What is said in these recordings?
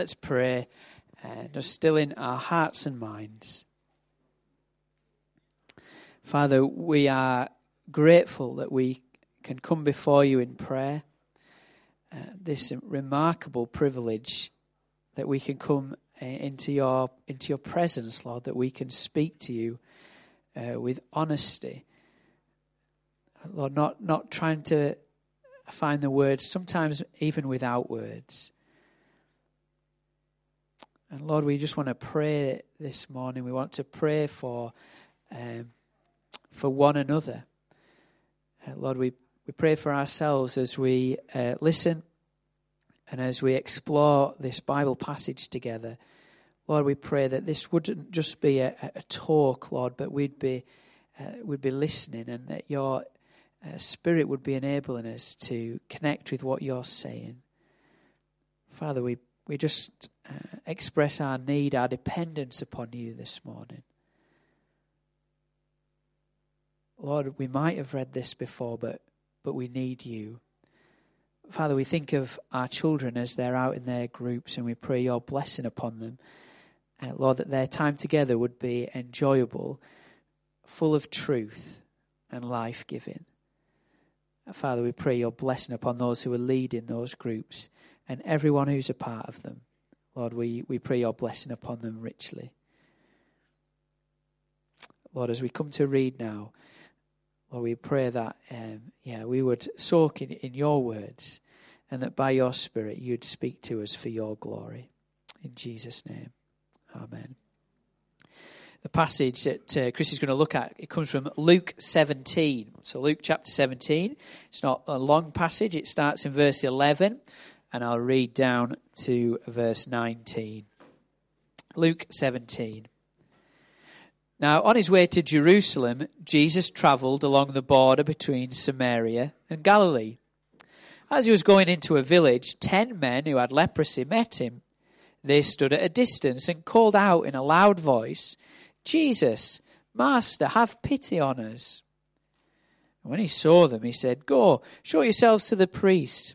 Let's pray, uh, just still in our hearts and minds. Father, we are grateful that we can come before you in prayer. Uh, this remarkable privilege that we can come uh, into your into your presence, Lord, that we can speak to you uh, with honesty, Lord, not not trying to find the words, sometimes even without words. And Lord, we just want to pray this morning. We want to pray for um, for one another. Uh, Lord, we, we pray for ourselves as we uh, listen and as we explore this Bible passage together. Lord, we pray that this wouldn't just be a, a talk, Lord, but we'd be, uh, we'd be listening and that your uh, Spirit would be enabling us to connect with what you're saying. Father, we, we just uh, express our need, our dependence upon you this morning. Lord, we might have read this before, but, but we need you. Father, we think of our children as they're out in their groups and we pray your blessing upon them. Uh, Lord, that their time together would be enjoyable, full of truth and life giving. Father, we pray your blessing upon those who are leading those groups and everyone who's a part of them. Lord, we, we pray your blessing upon them richly. Lord, as we come to read now, Lord, we pray that, um, yeah, we would soak in, in your words and that by your Spirit you'd speak to us for your glory. In Jesus' name, amen. The passage that uh, Chris is going to look at, it comes from Luke 17. So Luke chapter 17. It's not a long passage. It starts in verse 11 and I'll read down to verse 19. Luke 17. Now, on his way to Jerusalem, Jesus travelled along the border between Samaria and Galilee. As he was going into a village, ten men who had leprosy met him. They stood at a distance and called out in a loud voice, Jesus, Master, have pity on us. When he saw them, he said, Go, show yourselves to the priest.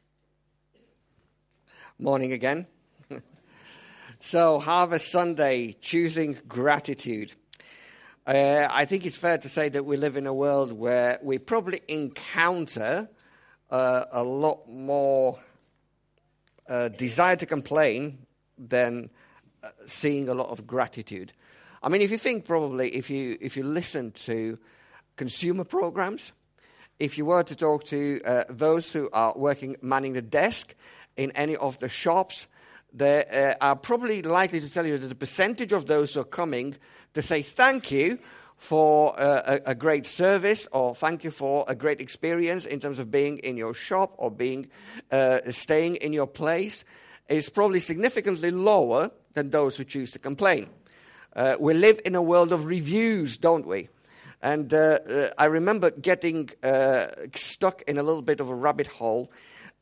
Morning again. so, Harvest Sunday, choosing gratitude. Uh, I think it's fair to say that we live in a world where we probably encounter uh, a lot more uh, desire to complain than uh, seeing a lot of gratitude. I mean, if you think probably if you if you listen to consumer programs, if you were to talk to uh, those who are working manning the desk in any of the shops, they uh, are probably likely to tell you that the percentage of those who are coming to say thank you for uh, a, a, great service or thank you for a great experience in terms of being in your shop or being uh, staying in your place is probably significantly lower than those who choose to complain. Uh, we live in a world of reviews, don't we? And uh, uh, I remember getting stuck in a little bit of a rabbit hole.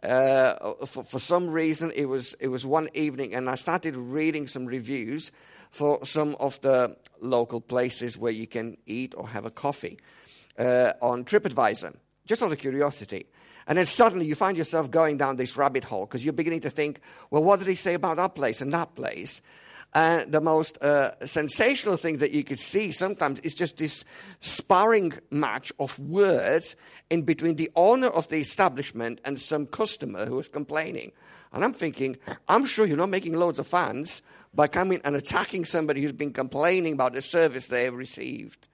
For, for some reason, it was, it was one evening, and I started reading some reviews for some of the local places where you can eat or have a coffee uh, on TripAdvisor, just out of curiosity. And then suddenly you find yourself going down this rabbit hole because you're beginning to think, well, what did he say about that place and that place? And the most uh, sensational thing that you could see sometimes is just this sparring match of words in between the owner of the establishment and some customer who is complaining. And I'm thinking, I'm sure you're not making loads of fans by coming and attacking somebody who's been complaining about the service they have received.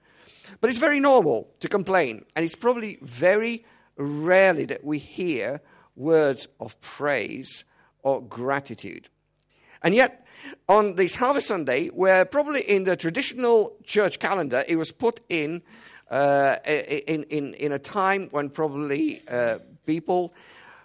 But it's very normal to complain, and it's probably very rarely that we hear words of praise or gratitude. And yet, on this Harvest Sunday, where probably in the traditional church calendar it was put in uh, in, in, in a time when probably uh, people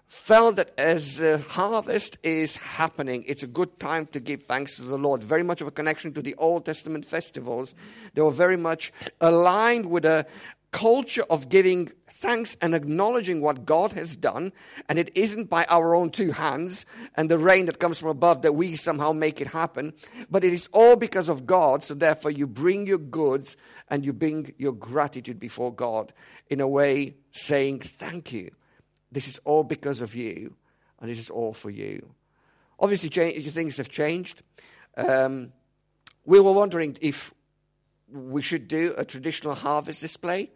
felt that as the harvest is happening, it's a good time to give thanks to the Lord. Very much of a connection to the Old Testament festivals. They were very much aligned with a culture of giving thanks and acknowledging what God has done. And it isn't by our own two hands and the rain that comes from above that we somehow make it happen, but it is all because of God. So therefore, you bring your goods and you bring your gratitude before God in a way saying, Thank you. This is all because of you, and this is all for you. Obviously, things have changed. Um, we were wondering if we should do a traditional harvest display.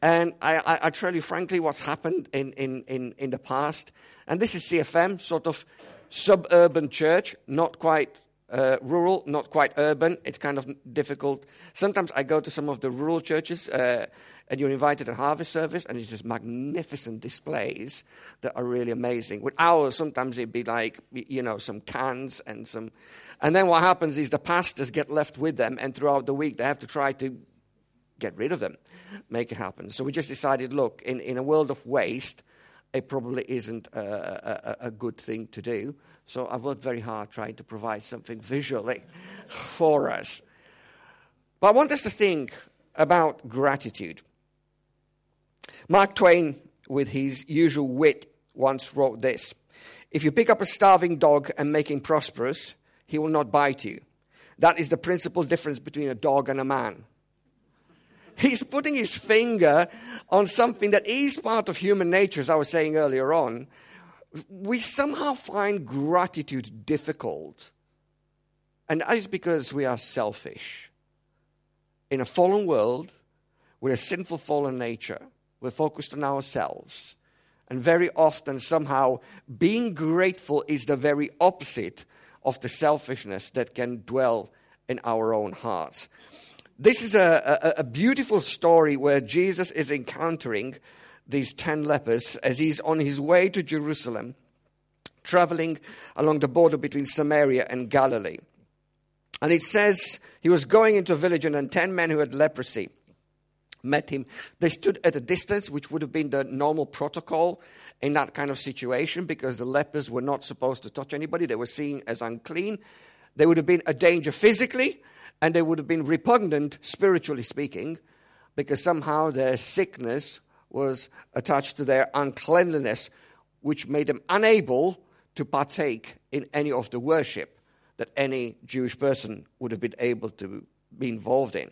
And I, I, I tell you frankly what's happened in, in, in, in the past. And this is CFM, sort of suburban church, not quite uh, rural, not quite urban. It's kind of difficult. Sometimes I go to some of the rural churches. Uh, and you're invited to harvest service, and it's just magnificent displays that are really amazing. With ours, sometimes it'd be like, you know, some cans and some. And then what happens is the pastors get left with them, and throughout the week they have to try to get rid of them, make it happen. So we just decided look, in, in a world of waste, it probably isn't a, a, a good thing to do. So I worked very hard trying to provide something visually for us. But I want us to think about gratitude. Mark Twain, with his usual wit, once wrote this If you pick up a starving dog and make him prosperous, he will not bite you. That is the principal difference between a dog and a man. He's putting his finger on something that is part of human nature, as I was saying earlier on. We somehow find gratitude difficult. And that is because we are selfish. In a fallen world, with a sinful, fallen nature, we're focused on ourselves. And very often, somehow, being grateful is the very opposite of the selfishness that can dwell in our own hearts. This is a, a, a, beautiful story where Jesus is encountering these 10 lepers as he's on his way to Jerusalem, traveling along the border between Samaria and Galilee. And it says he was going into a village, and then 10 men who had leprosy met him. They stood at a distance, which would have been the normal protocol in that kind of situation because the lepers were not supposed to touch anybody. They were seen as unclean. They would have been a danger physically, and they would have been repugnant spiritually speaking because somehow their sickness was attached to their uncleanliness, which made them unable to partake in any of the worship that any Jewish person would have been able to be involved in.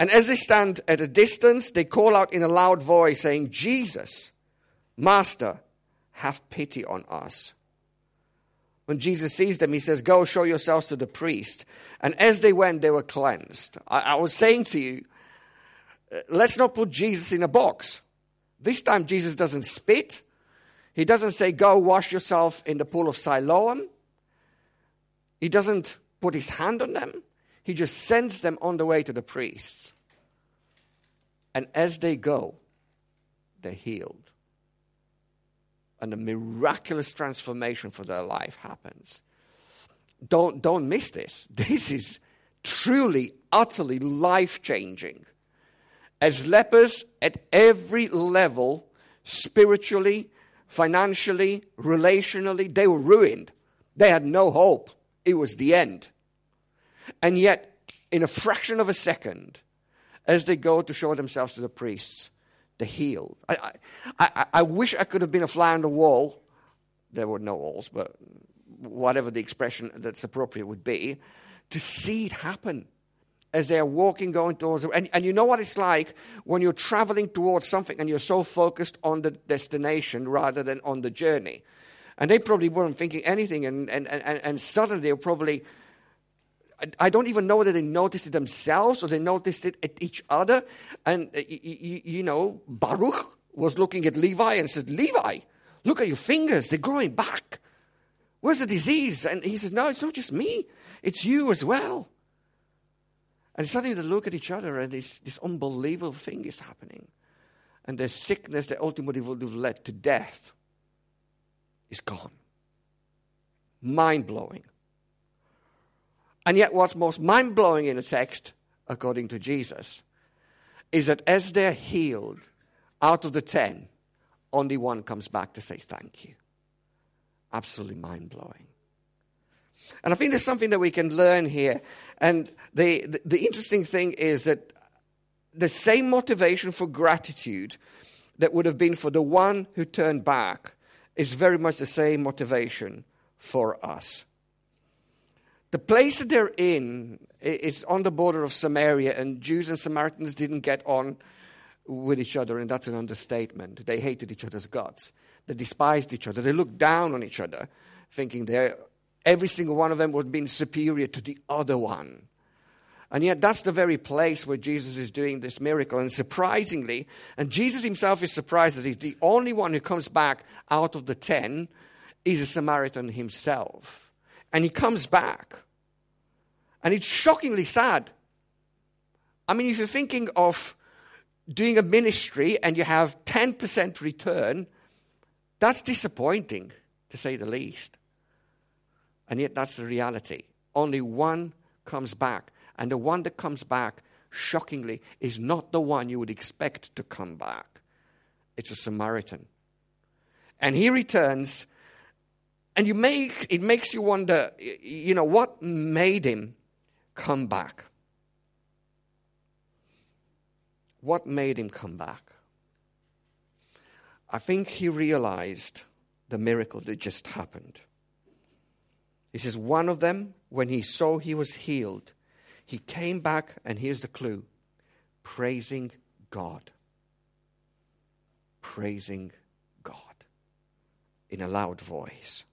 And as they stand at a distance, they call out in a loud voice, saying, Jesus, Master, have pity on us. When Jesus sees them, he says, Go show yourselves to the priest. And as they went, they were cleansed. I, I was saying to you, let's not put Jesus in a box. This time, Jesus doesn't spit. He doesn't say, Go wash yourself in the pool of Siloam. He doesn't put his hand on them. He just sends them on the way to the priests. And as they go, they're healed. And a miraculous transformation for their life happens. Don't, don't miss this. This is truly, utterly life changing. As lepers at every level, spiritually, financially, relationally, they were ruined. They had no hope. It was the end. And yet, in a fraction of a second, as they go to show themselves to the priests, they're healed. I, I, I, wish I could have been a fly on the wall. There were no walls, but whatever the expression that's appropriate would be, to see it happen as they're walking, going towards. And, and you know what it's like when you're traveling towards something and you're so focused on the destination rather than on the journey. And they probably weren't thinking anything, and, and, and, and suddenly they were probably I don't even know whether they noticed it themselves or they noticed it at each other. And, uh, you, know, Baruch was looking at Levi and said, Levi, look at your fingers, they're growing back. Where's the disease? And he said, No, it's not just me, it's you as well. And suddenly they look at each other and this, this unbelievable thing is happening. And the sickness that ultimately would have led to death is gone. Mind blowing. And yet, what's most mind blowing in the text, according to Jesus, is that as they're healed, out of the ten, only one comes back to say thank you. Absolutely mind blowing. And I think there's something that we can learn here. And the, the, the, interesting thing is that the same motivation for gratitude that would have been for the one who turned back is very much the same motivation for us. The place that they're in is on the border of Samaria, and Jews and Samaritans didn't get on with each other, and that's an understatement. They hated each other's guts. They despised each other. They looked down on each other, thinking they every single one of them was being superior to the other one. And yet, that's the very place where Jesus is doing this miracle. And surprisingly, and Jesus himself is surprised that he's the only one who comes back out of the ten is a Samaritan himself. And he comes back. And it's shockingly sad. I mean, if you're thinking of doing a ministry and you have 10% return, that's disappointing, to say the least. And yet, that's the reality. Only one comes back. And the one that comes back, shockingly, is not the one you would expect to come back. It's a Samaritan. And he returns, and you make, it makes you wonder, you know, what made him come back? What made him come back? I think he realized the miracle that just happened. He says, One of them, when he saw he was healed, he came back, and here's the clue praising God. Praising God in a loud voice.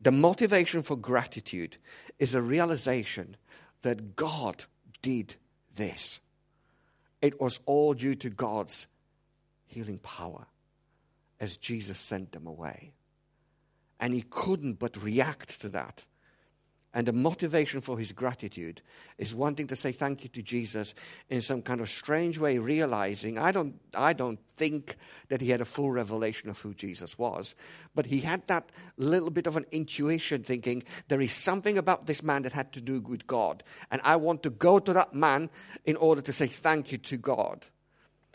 The motivation for gratitude is a realization that God did this. It was all due to God's healing power as Jesus sent them away. And he couldn't but react to that and the motivation for his gratitude is wanting to say thank you to Jesus in some kind of strange way, realizing I don't, I don't think that he had a full revelation of who Jesus was, but he had that little bit of an intuition thinking there is something about this man that had to do with God. And I want to go to that man in order to say thank you to God.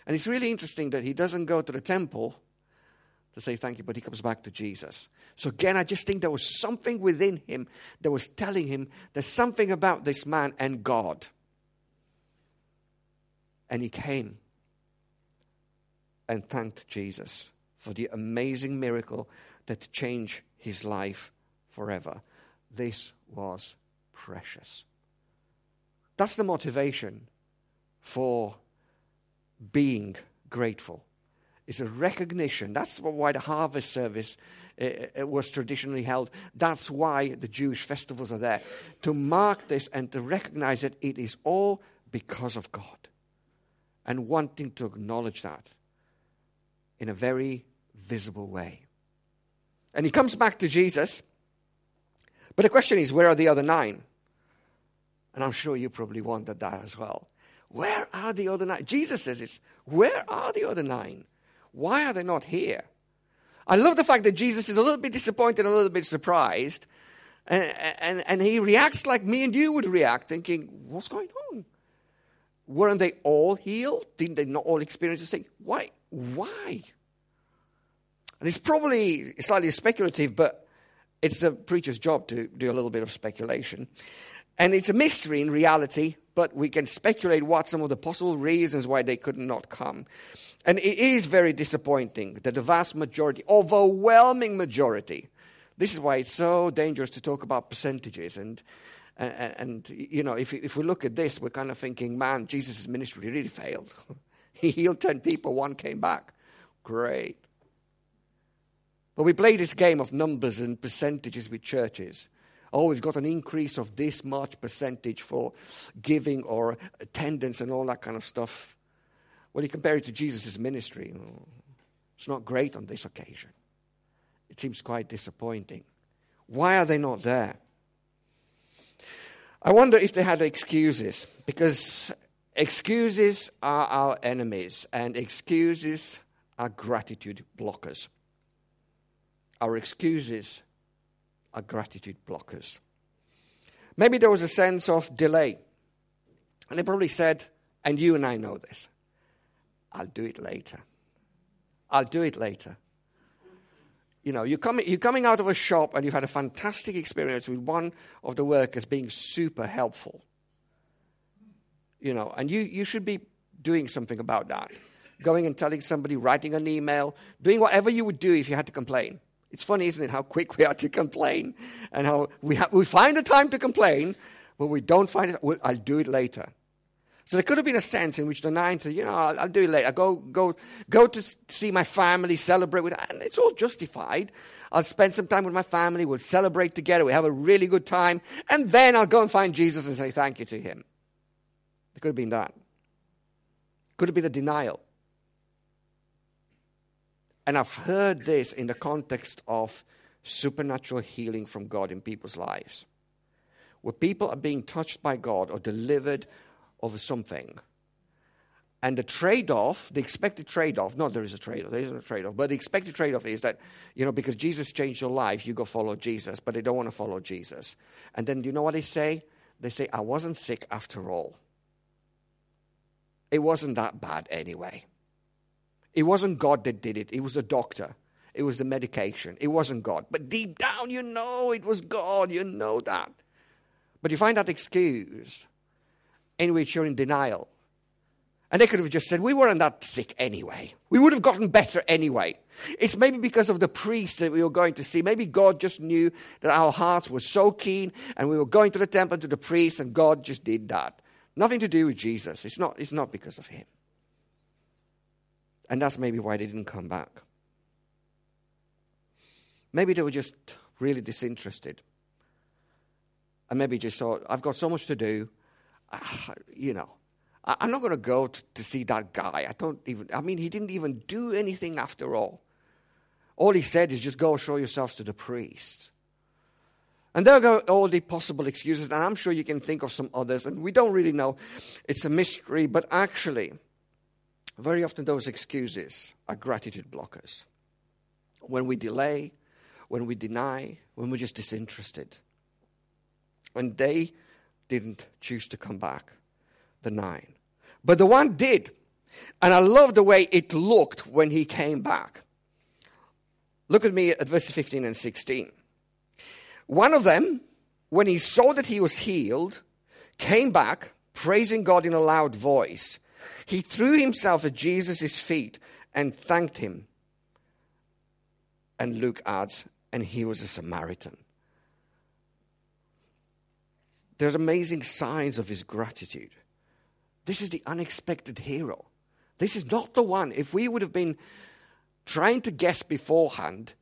And it's really interesting that he doesn't go to the temple to say thank you, but he comes back to Jesus. So again, I just think there was something within him that was telling him there's something about this man and God. And he came and thanked Jesus for the amazing miracle that changed his life forever. This was precious. That's the motivation for being grateful. It's a recognition. That's why the harvest service it was traditionally held. That's why the Jewish festivals are there to mark this and to recognize that it is all because of God and wanting to acknowledge that in a very visible way. And he comes back to Jesus, but the question is where are the other nine? And I'm sure you probably wondered that as well. Where are the other nine? Jesus says this. Where are the other nine? Why are they not here? I love the fact that Jesus is a little bit disappointed, a little bit surprised, and, and, and he reacts like me and you would react, thinking, What's going on? Weren't they all healed? Didn't they not all experience the same? Why? Why? And it's probably slightly speculative, but it's the preacher's job to do a little bit of speculation. And it's a mystery in reality, but we can speculate what some of the possible reasons why they could not come. And it is very disappointing that the vast majority, overwhelming majority, this is why it's so dangerous to talk about percentages. And, and, and you know, if, if we look at this, we're kind of thinking, man, Jesus' ministry really failed. he healed 10 people, one came back. Great. But we play this game of numbers and percentages with churches. Oh, we've got an increase of this much percentage for giving or attendance and all that kind of stuff. Well, you compare it to Jesus' ministry, it's not great on this occasion. It seems quite disappointing. Why are they not there? I wonder if they had excuses, because excuses are our enemies, and excuses are gratitude blockers. Our excuses are gratitude blockers. Maybe there was a sense of delay. And they probably said, and you and I know this I'll do it later. I'll do it later. You know, you're coming, you're coming out of a shop and you've had a fantastic experience with one of the workers being super helpful. You know, and you, you should be doing something about that. Going and telling somebody, writing an email, doing whatever you would do if you had to complain. It's funny, isn't it, how quick we are to complain and how we, ha- we find the time to complain, but we don't find it. Well, I'll do it later. So there could have been a sense in which the nine said, you know, I'll, I'll do it later. Go, go, go to see my family, celebrate with, and it's all justified. I'll spend some time with my family. We'll celebrate together. We have a really good time. And then I'll go and find Jesus and say thank you to him. It could have been that. Could have been a denial. And I've heard this in the context of supernatural healing from God in people's lives. Where people are being touched by God or delivered of something. And the trade off, the expected trade off, not there is a trade off, there isn't a trade off, but the expected trade off is that, you know, because Jesus changed your life, you go follow Jesus, but they don't want to follow Jesus. And then you know what they say? They say, I wasn't sick after all. It wasn't that bad anyway. It wasn't God that did it, it was a doctor. It was the medication. It wasn't God. But deep down, you know it was God. You know that. But you find that excuse in which you're in denial. And they could have just said, We weren't that sick anyway. We would have gotten better anyway. It's maybe because of the priest that we were going to see. Maybe God just knew that our hearts were so keen and we were going to the temple to the priest and God just did that. Nothing to do with Jesus. It's not, it's not because of him. And that's maybe why they didn't come back. Maybe they were just really disinterested. And maybe just thought, I've got so much to do. Uh, you know, I, I'm not going to go to see that guy. I don't even, I mean, he didn't even do anything after all. All he said is just go show yourselves to the priest. And there go all the possible excuses, and I'm sure you can think of some others, and we don't really know. It's a mystery, but actually, very often those excuses are gratitude blockers. When we delay, when we deny, when we're just disinterested. And they didn't choose to come back, the nine. But the one did. And I love the way it looked when he came back. Look at me at verses 15 and 16. One of them, when he saw that he was healed, came back, praising God in a loud voice. He threw himself at Jesus' feet and thanked him. And Luke adds, and he was a Samaritan. There's amazing signs of his gratitude. This is the unexpected hero. This is not the one. If we would have been trying to guess beforehand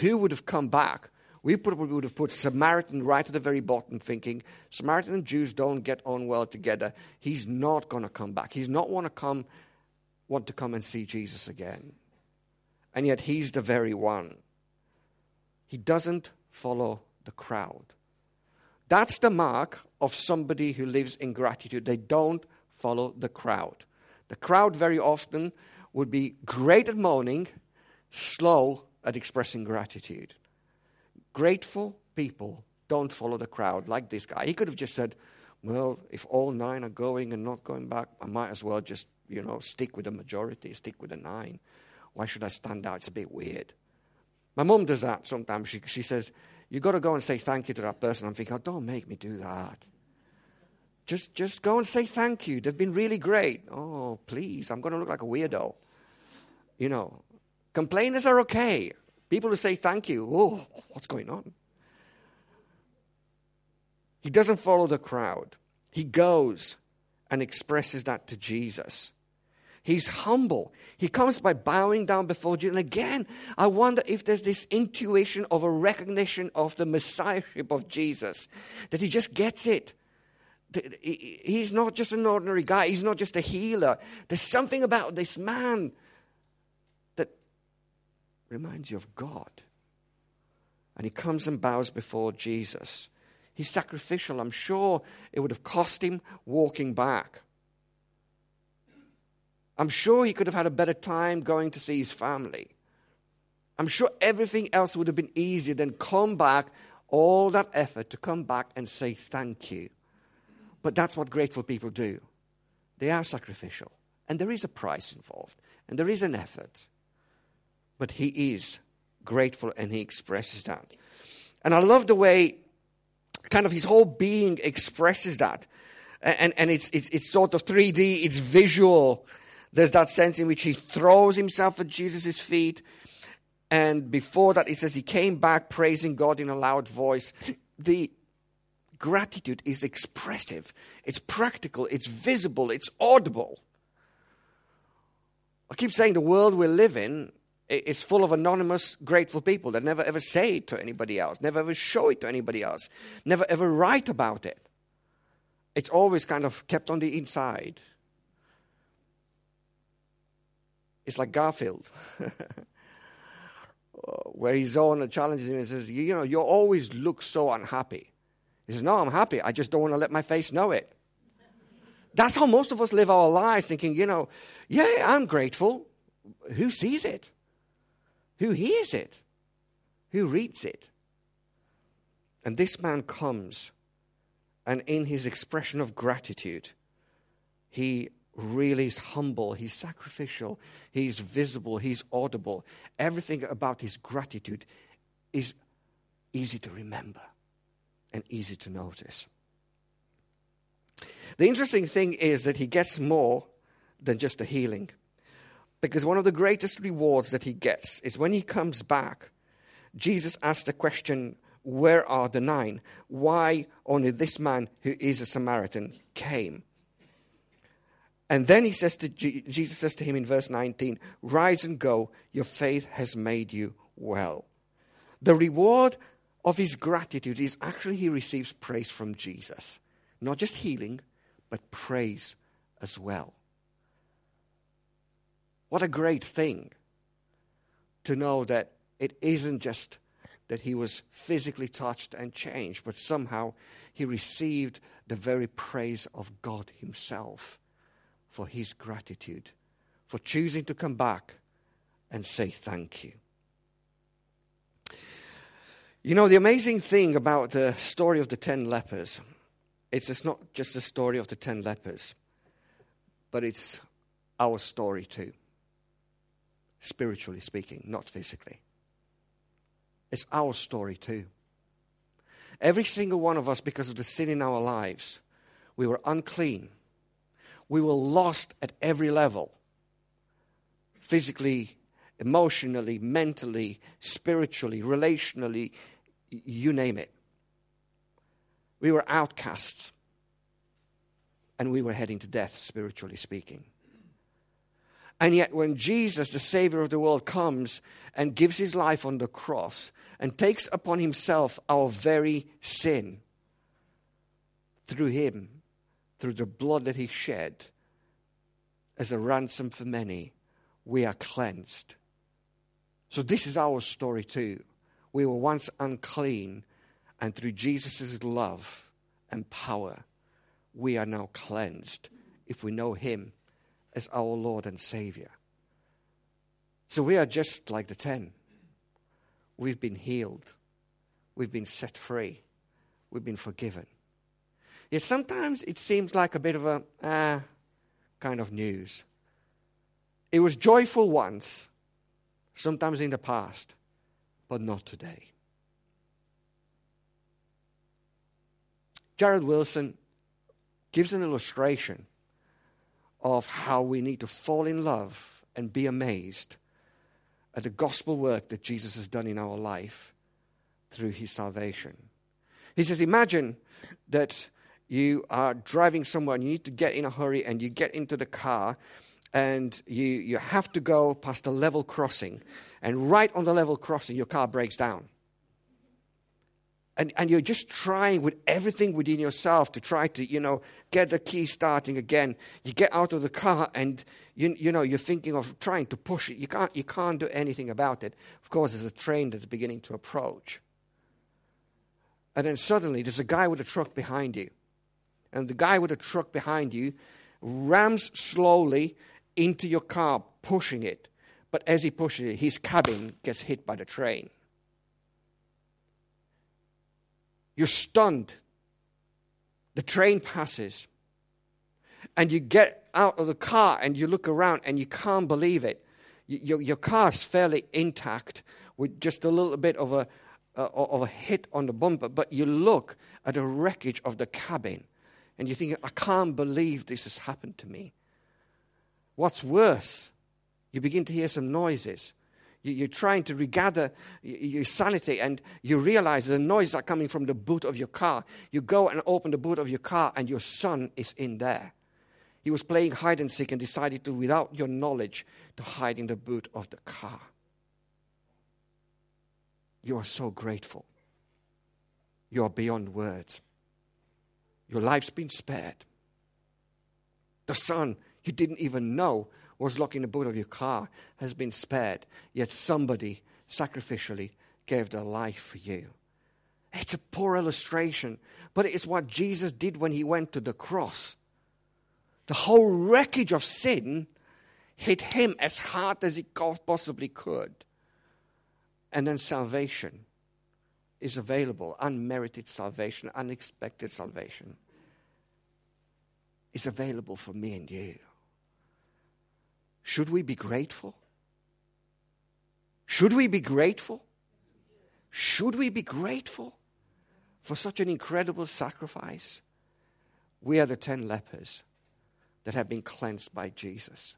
who would have come back, we probably would have put Samaritan right at the very bottom, thinking Samaritan and Jews don't get on well together. He's not going to come back. He's not want to come, want to come and see Jesus again. And yet he's the very one. He doesn't follow the crowd. That's the mark of somebody who lives in gratitude. They don't follow the crowd. The crowd very often would be great at moaning, slow at expressing gratitude. Grateful people don't follow the crowd like this guy. He could have just said, Well, if all nine are going and not going back, I might as well just, you know, stick with the majority, stick with the nine. Why should I stand out? It's a bit weird. My mum does that sometimes. She, she says, You've got to go and say thank you to that person. I'm thinking, oh, don't make me do that. Just, just go and say thank you. They've been really great. Oh, please, I'm going to look like a weirdo. You know, complainers are okay. People who say thank you, oh, what's going on? He doesn't follow the crowd. He goes and expresses that to Jesus. He's humble. He comes by bowing down before Jesus. And again, I wonder if there's this intuition of a recognition of the messiahship of Jesus, that he just gets it. He's not just an ordinary guy, he's not just a healer. There's something about this man reminds you of God. And he comes and bows before Jesus. He's sacrificial. I'm sure it would have cost him walking back. I'm sure he could have had a better time going to see his family. I'm sure everything else would have been easier than come back, all that effort to come back and say thank you. But that's what grateful people do. They are sacrificial. And there is a price involved, and there is an effort. But he is grateful, and he expresses that. And I love the way kind of his whole being expresses that. And, and it's, it's, it's sort of 3D, it's visual. There's that sense in which he throws himself at Jesus' feet. And before that, it says he came back praising God in a loud voice. The gratitude is expressive, it's practical, it's visible, it's audible. I keep saying the world we live in is full of anonymous, grateful people that never ever say it to anybody else, never ever show it to anybody else, never ever write about it. It's always kind of kept on the inside. It's like Garfield, uh, where his owner challenges him and says, You know, you always look so unhappy. He says, No, I'm happy. I just don't want to let my face know it. That's how most of us live our lives, thinking, you know, yeah, I'm grateful. Who sees it? Who hears it? Who reads it? And this man comes, and in his expression of gratitude, he really is humble, he's sacrificial, he's visible, he's audible. Everything about his gratitude is easy to remember and easy to notice. The interesting thing is that he gets more than just a healing. Because one of the greatest rewards that he gets is when he comes back, Jesus asked the question, Where are the nine? Why only this man who is a Samaritan came? And then he says to Jesus says to him in verse 19, Rise and go, your faith has made you well. The reward of his gratitude is actually he receives praise from Jesus. Not just healing, but praise as well. What a great thing to know that it isn't just that he was physically touched and changed, but somehow he received the very praise of God Himself for his gratitude, for choosing to come back and say thank you. You know, the amazing thing about the story of the ten lepers it's not just the story of the ten lepers, but it's our story too. Spiritually speaking, not physically. It's our story too. Every single one of us, because of the sin in our lives, we were unclean. We were lost at every level physically, emotionally, mentally, spiritually, relationally, you name it. We were outcasts. And we were heading to death, spiritually speaking. And yet, when Jesus, the Savior of the world, comes and gives his life on the cross and takes upon himself our very sin, through him, through the blood that he shed as a ransom for many, we are cleansed. So, this is our story too. We were once unclean, and through Jesus' love and power, we are now cleansed if we know Him as our Lord and Savior. So we are just like the ten. We've been healed, we've been set free, we've been forgiven. Yet sometimes it seems like a bit of a ah kind of news. It was joyful once, sometimes in the past, but not today. Jared Wilson gives an illustration of how we need to fall in love and be amazed at the gospel work that Jesus has done in our life through his salvation. He says, Imagine that you are driving somewhere and you need to get in a hurry and you get into the car and you, you have to go past a level crossing. And right on the level crossing, your car breaks down and, and you're just trying with everything within yourself to try to, you know, get the key starting again. You get out of the car and, you, you know, you're thinking of trying to push it. You can't, you can't do anything about it. Of course, there's a train that's beginning to approach. And then suddenly there's a guy with a truck behind you. And the guy with a truck behind you rams slowly into your car, pushing it. But as he pushes it, his cabin gets hit by the train. You're stunned. The train passes. And you get out of the car and you look around and you can't believe it. Your, your car is fairly intact with just a little bit of a, uh, of a hit on the bumper, but you look at the wreckage of the cabin and you think, I can't believe this has happened to me. What's worse, you begin to hear some noises. You're trying to regather your sanity and you realize the noise are coming from the boot of your car. You go and open the boot of your car and your son is in there. He was playing hide and seek and decided to, without your knowledge, to hide in the boot of the car. You are so grateful. You are beyond words. Your life's been spared. The son you didn't even know was locked in the boot of your car has been spared, yet somebody sacrificially gave their life for you. It's a poor illustration, but it's what Jesus did when he went to the cross. The whole wreckage of sin hit him as hard as it possibly could. And then salvation is available unmerited salvation, unexpected salvation is available for me and you. Should we be grateful? Should we be grateful? Should we be grateful for such an incredible sacrifice? We are the ten lepers that have been cleansed by Jesus.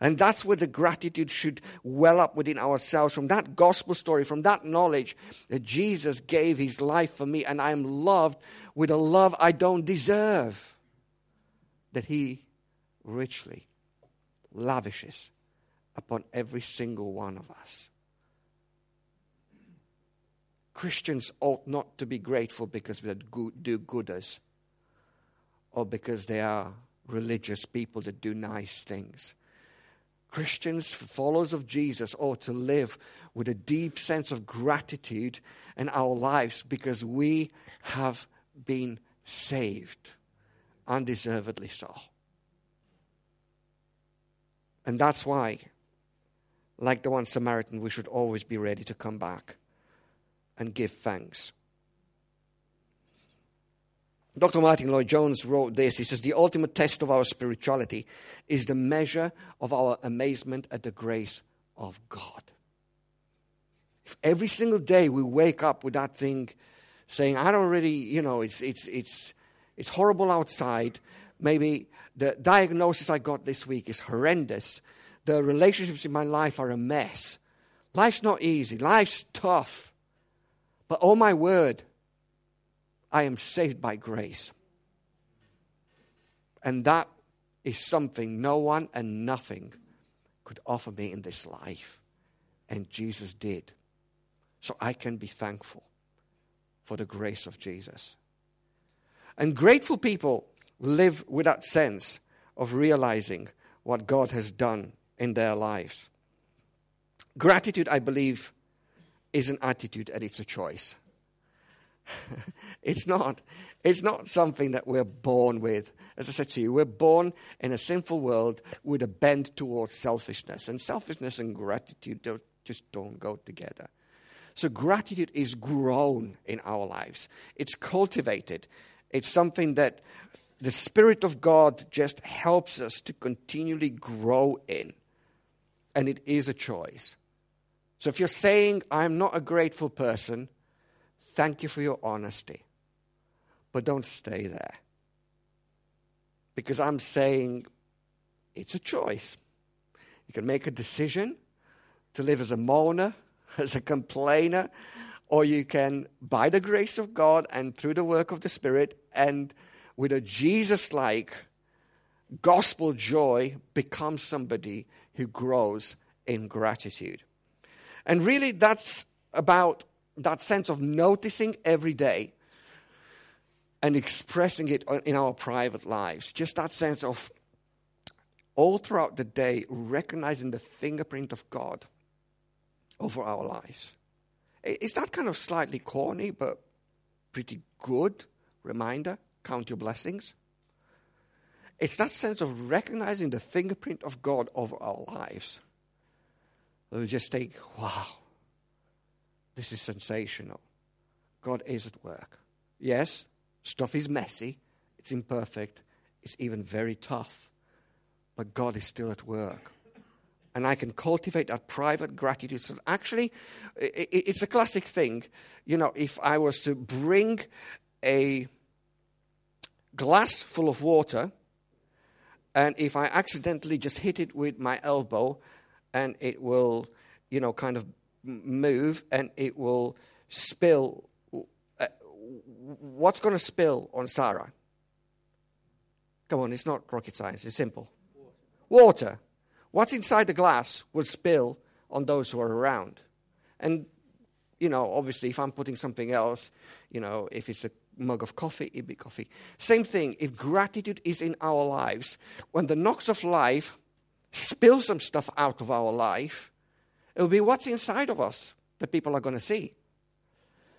And that's where the gratitude should well up within ourselves from that gospel story, from that knowledge that Jesus gave his life for me and I am loved with a love I don't deserve, that he richly lavishes upon every single one of us. Christians ought not to be grateful because we do gooders or because they are religious people that do nice things. Christians, followers of Jesus, ought to live with a deep sense of gratitude in our lives because we have been saved, undeservedly so. And that's why, like the one Samaritan, we should always be ready to come back and give thanks. Dr. Martyn Lloyd-Jones wrote this. He says, The ultimate test of our spirituality is the measure of our amazement at the grace of God. If every single day we wake up with that thing saying, I don't really, you know, it's, it's, it's, it's horrible outside. Maybe the diagnosis I got this week is horrendous. The relationships in my life are a mess. Life's not easy. Life's tough. But oh my word, I am saved by grace. And that is something no one and nothing could offer me in this life. And Jesus did. So I can be thankful for the grace of Jesus. And grateful people live with that sense of realizing what God has done in their lives. Gratitude, I believe, is an attitude and it's a choice. it's not. It's not something that we're born with. As I said to you, we're born in a sinful world with a bent towards selfishness. And selfishness and gratitude don't, just don't go together. So gratitude is grown in our lives. It's cultivated. It's something that the Spirit of God just helps us to continually grow in. And it is a choice. So if you're saying, I'm not a grateful person, Thank you for your honesty. But don't stay there. Because I'm saying it's a choice. You can make a decision to live as a moaner, as a complainer, or you can, by the grace of God and through the work of the Spirit, and with a Jesus like gospel joy, become somebody who grows in gratitude. And really, that's about that sense of noticing every day and expressing it in our private lives. Just that sense of all throughout the day recognizing the fingerprint of God over our lives. Is that kind of slightly corny, but pretty good reminder? Count your blessings. It's that sense of recognizing the fingerprint of God over our lives. We just think, wow, this is sensational. God is at work. Yes, stuff is messy, it's imperfect, it's even very tough. But God is still at work. and I can cultivate that private gratitude. So actually, it's a classic thing. You know, if I was to bring a glass full of water, and if I accidentally just hit it with my elbow, and it will, you know, kind of move, and it will spill. Uh, what's going to spill on Sarah? Come on, it's not rocket science, it's simple. Water. Water. What's inside the glass will spill on those who are around. And, you know, obviously, if I'm putting something else, you know, if it's a mug of coffee, it'd be coffee. Same thing, if gratitude is in our lives, when the knocks of life spill some stuff out of our life, it'll be what's inside of us that people are going to see.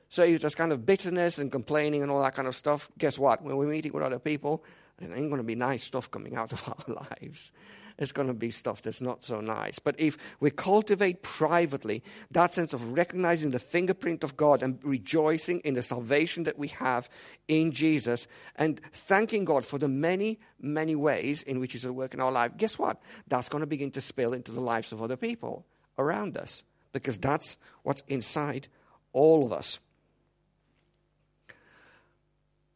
So if there's kind of bitterness and complaining and all that kind of stuff, guess what? When we're meeting with other people, it ain't going to be nice stuff coming out of our lives it's going to be stuff that's not so nice. But if we cultivate privately that sense of recognizing the fingerprint of God and rejoicing in the salvation that we have in Jesus and thanking God for the many, many ways in which He's at work in our life, guess what? That's going to begin to spill into the lives of other people around us because that's what's inside all of us.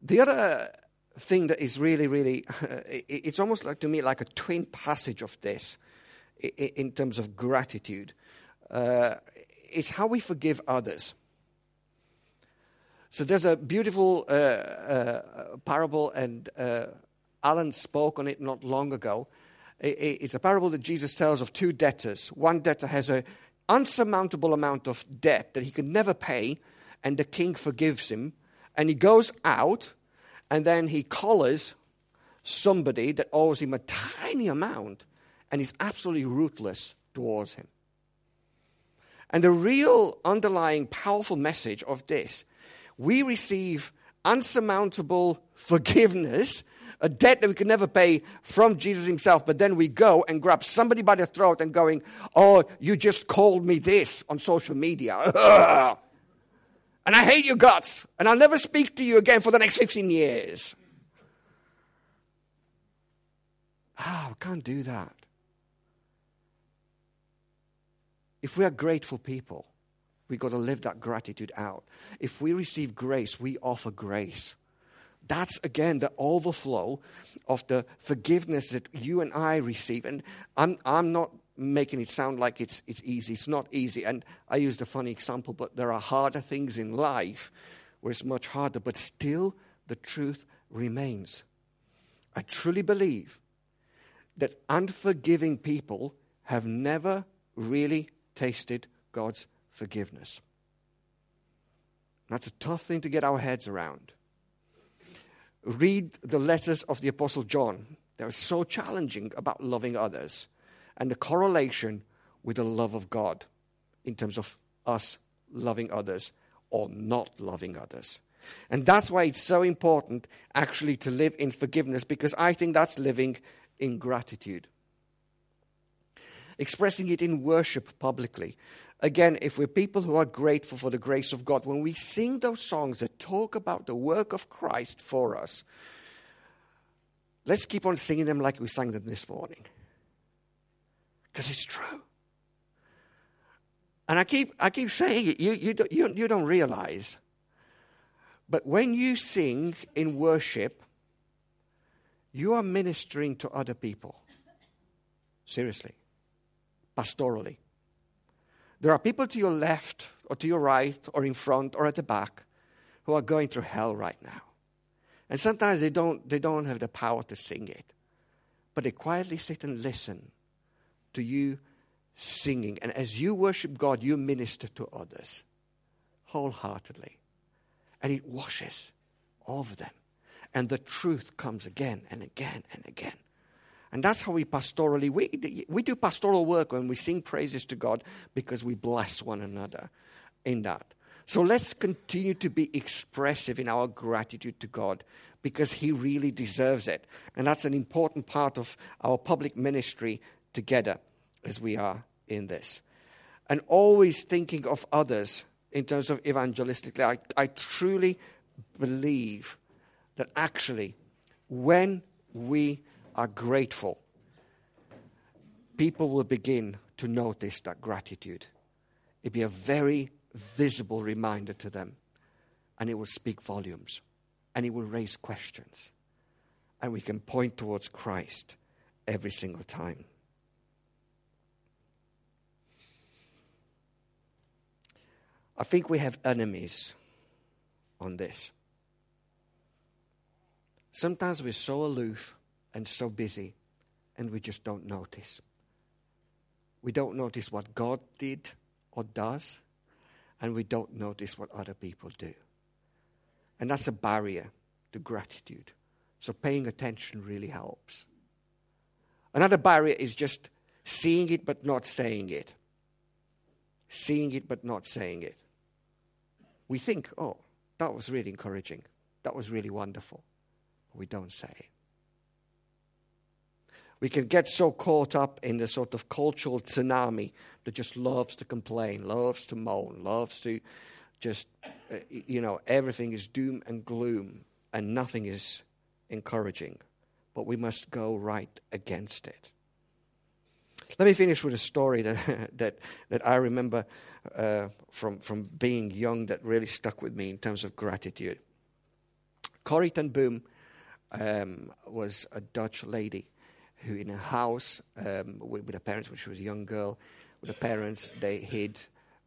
The other thing that is really, really, it's almost like to me like a twin passage of this in terms of gratitude. Uh, it's how we forgive others. So there's a beautiful uh, uh, parable, and uh, Alan spoke on it not long ago. It's a parable that Jesus tells of two debtors. One debtor has an unsurmountable amount of debt that he can never pay, and the king forgives him. And he goes out and then he collars somebody that owes him a tiny amount and is absolutely ruthless towards him. And the real underlying powerful message of this we receive unsurmountable forgiveness, a debt that we can never pay from Jesus himself, but then we go and grab somebody by the throat and going, Oh, you just called me this on social media. and I hate your guts, and I'll never speak to you again for the next 15 years. Ah, oh, we can't do that. If we are grateful people, we've got to live that gratitude out. If we receive grace, we offer grace. That's again the overflow of the forgiveness that you and I receive. And I'm, I'm not making it sound like it's, it's easy. It's not easy. And I used a funny example, but there are harder things in life where it's much harder, but still the truth remains. I truly believe that unforgiving people have never really tasted God's forgiveness. That's a tough thing to get our heads around. Read the letters of the Apostle John. They're so challenging about loving others and the correlation with the love of God in terms of us loving others or not loving others. And that's why it's so important actually to live in forgiveness because I think that's living in gratitude. Expressing it in worship publicly. Again, if we're people who are grateful for the grace of God, when we sing those songs that talk about the work of Christ for us, let's keep on singing them like we sang them this morning because it's true. And I keep, I keep saying it, you, you, don't, you, you don't realize. But when you sing in worship, you are ministering to other people. Seriously. Pastorally. There are people to your left, or to your right, or in front, or at the back who are going through hell right now. And sometimes they don't, they don't have the power to sing it. But they quietly sit and listen to you singing. And as you worship God, you minister to others wholeheartedly. And it washes over them. And the truth comes again and again and again. And that's how we pastorally, we, we do pastoral work when we sing praises to God because we bless one another in that. So let's continue to be expressive in our gratitude to God because He really deserves it. And that's an important part of our public ministry together as we are in this. And always thinking of others in terms of evangelistically. I, I truly believe that actually, when we are grateful, people will begin to notice that gratitude. It'd be a very visible reminder to them, and it will speak volumes, and it will raise questions, and we can point towards Christ every single time. I think we have enemies on this. Sometimes we're so aloof and so busy, and we just don't notice. We don't notice what God did or does, and we don't notice what other people do. And that's a barrier to gratitude. So paying attention really helps. Another barrier is just seeing it but not saying it. Seeing it but not saying it. We think, oh, that was really encouraging. That was really wonderful. We don't say. We can get so caught up in the sort of cultural tsunami that just loves to complain, loves to moan, loves to just, uh, you know, everything is doom and gloom and nothing is encouraging. But we must go right against it. Let me finish with a story that, that, that I remember uh, from, from being young that really stuck with me in terms of gratitude. Corrie ten Boom um, was a Dutch lady who, in a house um, with, with her parents, when she was a young girl, with her parents, they hid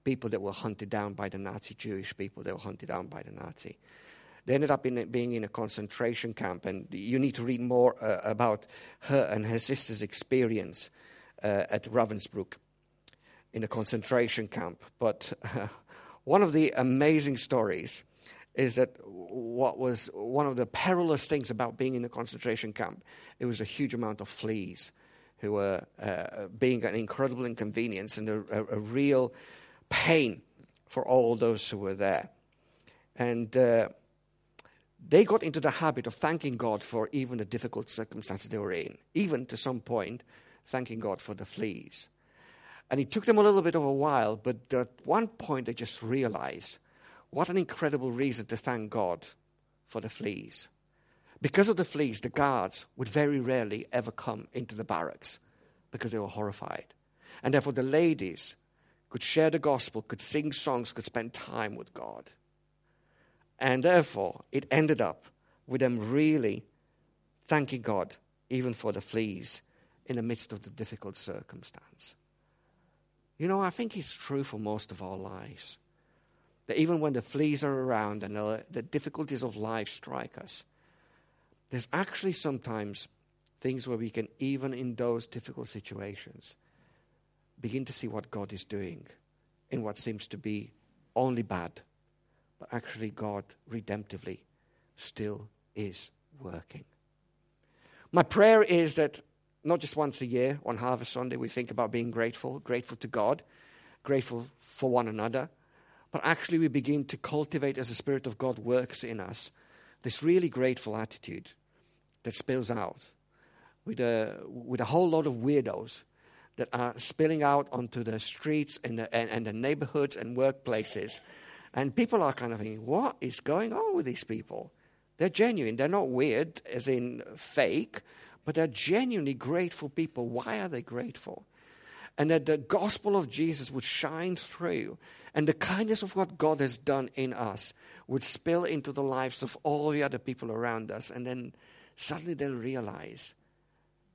people that were hunted down by the Nazi, Jewish people that were hunted down by the Nazi. They ended up in, being in a concentration camp, and you need to read more uh, about her and her sister's experience uh, at Ravensbrück in a concentration camp. But uh, one of the amazing stories is that what was one of the perilous things about being in a concentration camp, it was a huge amount of fleas who were uh, being an incredible inconvenience and a, a, a, real pain for all those who were there. And uh, they got into the habit of thanking God for even the difficult circumstances they were in, even to some point thanking God for the fleas. And it took them a little bit of a while, but at one point they just realized what an incredible reason to thank God for the fleas. Because of the fleas, the guards would very rarely ever come into the barracks because they were horrified. And therefore, the ladies could share the gospel, could sing songs, could spend time with God. And therefore, it ended up with them really thanking God even for the fleas in the midst of the difficult circumstance. You know, I think it's true for most of our lives. That even when the fleas are around and the, difficulties of life strike us, there's actually sometimes things where we can, even in those difficult situations, begin to see what God is doing in what seems to be only bad, but actually God redemptively still is working. My prayer is that not just once a year on Harvest Sunday, we think about being grateful, grateful to God, grateful for one another, but actually we begin to cultivate as the Spirit of God works in us this really grateful attitude that spills out with a, with a whole lot of weirdos that are spilling out onto the streets and the, and, and the neighborhoods and workplaces. And people are kind of thinking, what is going on with these people? They're genuine. They're not weird, as in fake but they're genuinely grateful people. Why are they grateful? And that the gospel of Jesus would shine through, and the kindness of what God has done in us would spill into the lives of all the other people around us. And then suddenly they'll realize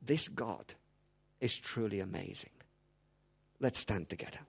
this God is truly amazing. Let's stand together.